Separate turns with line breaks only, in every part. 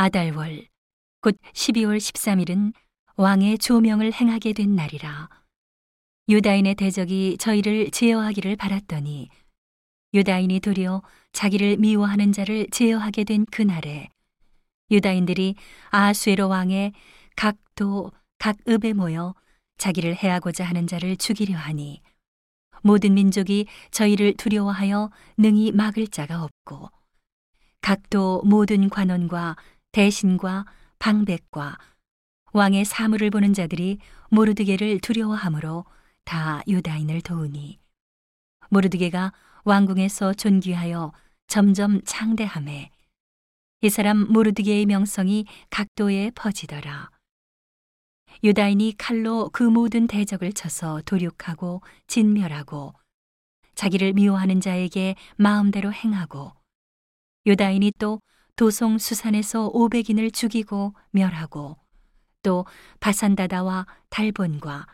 아달월 곧 12월 13일은 왕의 조명을 행하게 된 날이라. 유다인의 대적이 저희를 제어하기를 바랐더니 유다인이 도리어 자기를 미워하는 자를 제어하게 된 그날에 유다인들이 아수에로 왕의 각 도 각 읍에 모여 자기를 해하고자 하는 자를 죽이려 하니 모든 민족이 저희를 두려워하여 능히 막을 자가 없고 각도 모든 관원과 대신과 방백과 왕의 사물을 보는 자들이 모르드게를 두려워하므로 다 유다인을 도우니 모르드게가 왕궁에서 존귀하여 점점 창대함에 이 사람 모르드게의 명성이 각도에 퍼지더라. 유다인이 칼로 그 모든 대적을 쳐서 도륙하고 진멸하고 자기를 미워하는 자에게 마음대로 행하고 유다인이 또 도송 수산에서 오백인을 죽이고 멸하고 또 바산다다와 달본과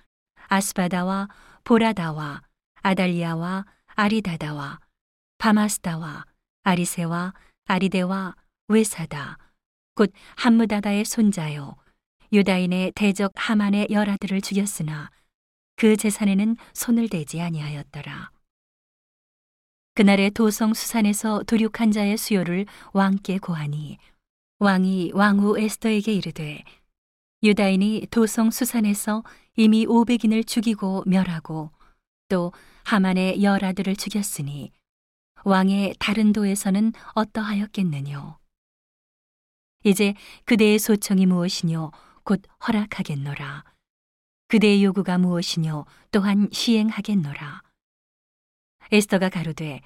아스바다와 보라다와 아달리아와 아리다다와 바마스다와 아리세와 아리데와 외사다 곧 함무다다의 손자요 유다인의 대적 하만의 열아들을 죽였으나 그 재산에는 손을 대지 아니하였더라. 그날의 도성 수산에서 도륙한 자의 수요를 왕께 고하니 왕이 왕후 에스더에게 이르되 유다인이 도성 수산에서 이미 오백인을 죽이고 멸하고 또 하만의 열 아들을 죽였으니 왕의 다른 도에서는 어떠하였겠느뇨? 이제 그대의 소청이 무엇이뇨? 곧 허락하겠노라. 그대의 요구가 무엇이뇨? 또한 시행하겠노라 에스더가 가로되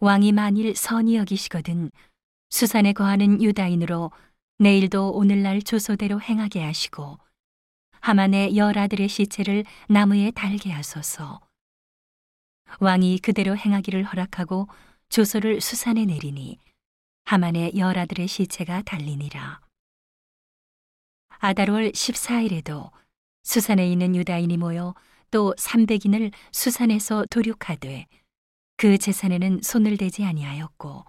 왕이 만일 선이 여기시거든 수산에 거하는 유다인으로 내일도 오늘날 조소대로 행하게 하시고 하만의 열 아들의 시체를 나무에 달게 하소서. 왕이 그대로 행하기를 허락하고 조소를 수산에 내리니 하만의 열 아들의 시체가 달리니라. 아달월 14일에도 수산에 있는 유다인이 모여 또 300인을 수산에서 도륙하되 그 재산에는 손을 대지 아니하였고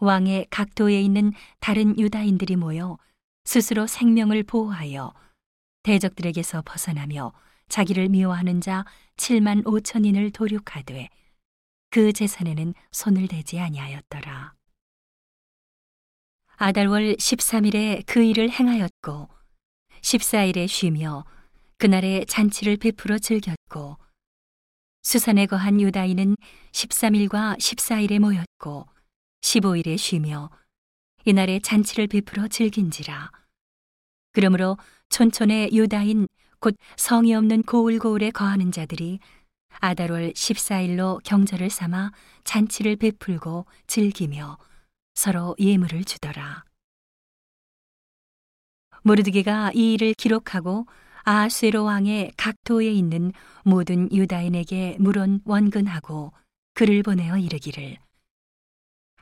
왕의 각도에 있는 다른 유다인들이 모여 스스로 생명을 보호하여 대적들에게서 벗어나며 자기를 미워하는 자 7만 5천인을 도륙하되 그 재산에는 손을 대지 아니하였더라. 아달월 13일에 그 일을 행하였고 14일에 쉬며 그날에 잔치를 베풀어 즐겼고 수산에 거한 유다인은 13일과 14일에 모였고 15일에 쉬며 이날에 잔치를 베풀어 즐긴지라 그러므로 촌촌의 유다인 곧 성이 없는 고울고울에 거하는 자들이 아달월 14일로 경절을 삼아 잔치를 베풀고 즐기며 서로 예물을 주더라. 모르드게가 이 일을 기록하고 아하스로 왕의 각 도에 있는 모든 유다인에게 물론 원근하고 글을 보내어 이르기를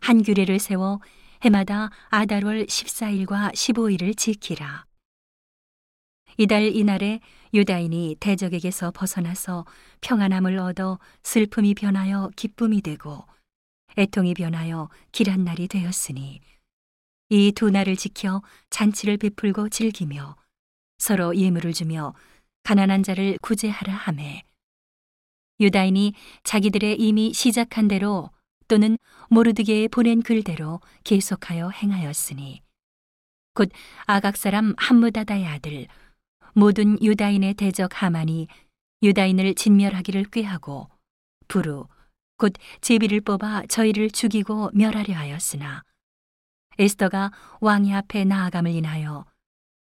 한 규례를 세워 해마다 아달월 14일과 15일을 지키라. 이달 이날에 유다인이 대적에게서 벗어나서 평안함을 얻어 슬픔이 변하여 기쁨이 되고 애통이 변하여 길한 날이 되었으니 이 두 날을 지켜 잔치를 베풀고 즐기며 서로 예물을 주며 가난한 자를 구제하라 하매. 유다인이 자기들의 이미 시작한 대로 또는 모르드게에 보낸 글대로 계속하여 행하였으니 곧 아각 사람 함무다다의 아들 모든 유다인의 대적 하만이 유다인을 진멸하기를 꾀하고 부루 곧 제비를 뽑아 저희를 죽이고 멸하려 하였으나 에스더가 왕이 앞에 나아감을 인하여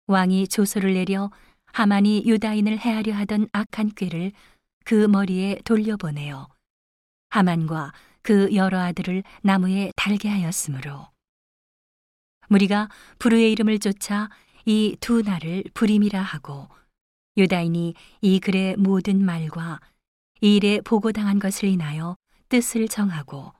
왕이 조서를 내려 하만이 유다인을 해하려 하던 악한 꾀를 그 머리에 돌려보내어 하만과 그 여러 아들을 나무에 달게 하였으므로. 무리가 부르의 이름을 쫓아 이 두 날을 불임이라 하고 유다인이 이 글의 모든 말과 이 일에 보고당한 것을 인하여 뜻을 정하고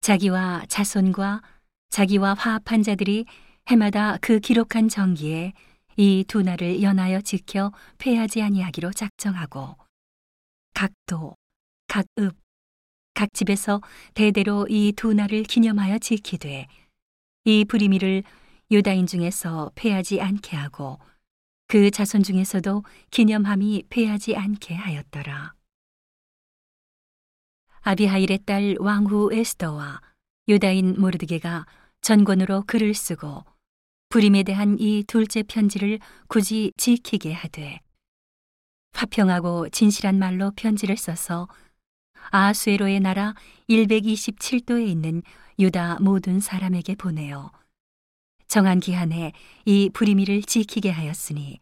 자기와 자손과 자기와 화합한 자들이 해마다 그 기록한 정기에 이 두 날을 연하여 지켜 패하지 아니하기로 작정하고 각도, 각읍, 각 집에서 대대로 이 두 날을 기념하여 지키되 이 불임이를 유다인 중에서 패하지 않게 하고 그 자손 중에서도 기념함이 패하지 않게 하였더라. 아비하일의 딸 왕후 에스더와 유다인 모르드게가 전권으로 글을 쓰고 불임에 대한 이 둘째 편지를 굳이 지키게 하되 화평하고 진실한 말로 편지를 써서 아수에로의 나라 127도에 있는 유다 모든 사람에게 보내어 정한 기한에 이 불임이를 지키게 하였으니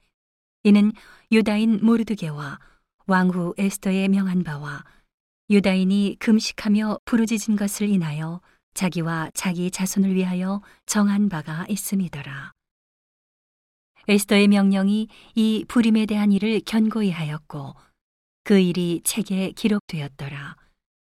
이는 유다인 모르드게와 왕후 에스더의 명한 바와 유다인이 금식하며 부르짖은 것을 인하여 자기와 자기 자손을 위하여 정한 바가 있음이더라. 에스더의 명령이 이 불임에 대한 일을 견고히 하였고 그 일이 책에 기록되었더라.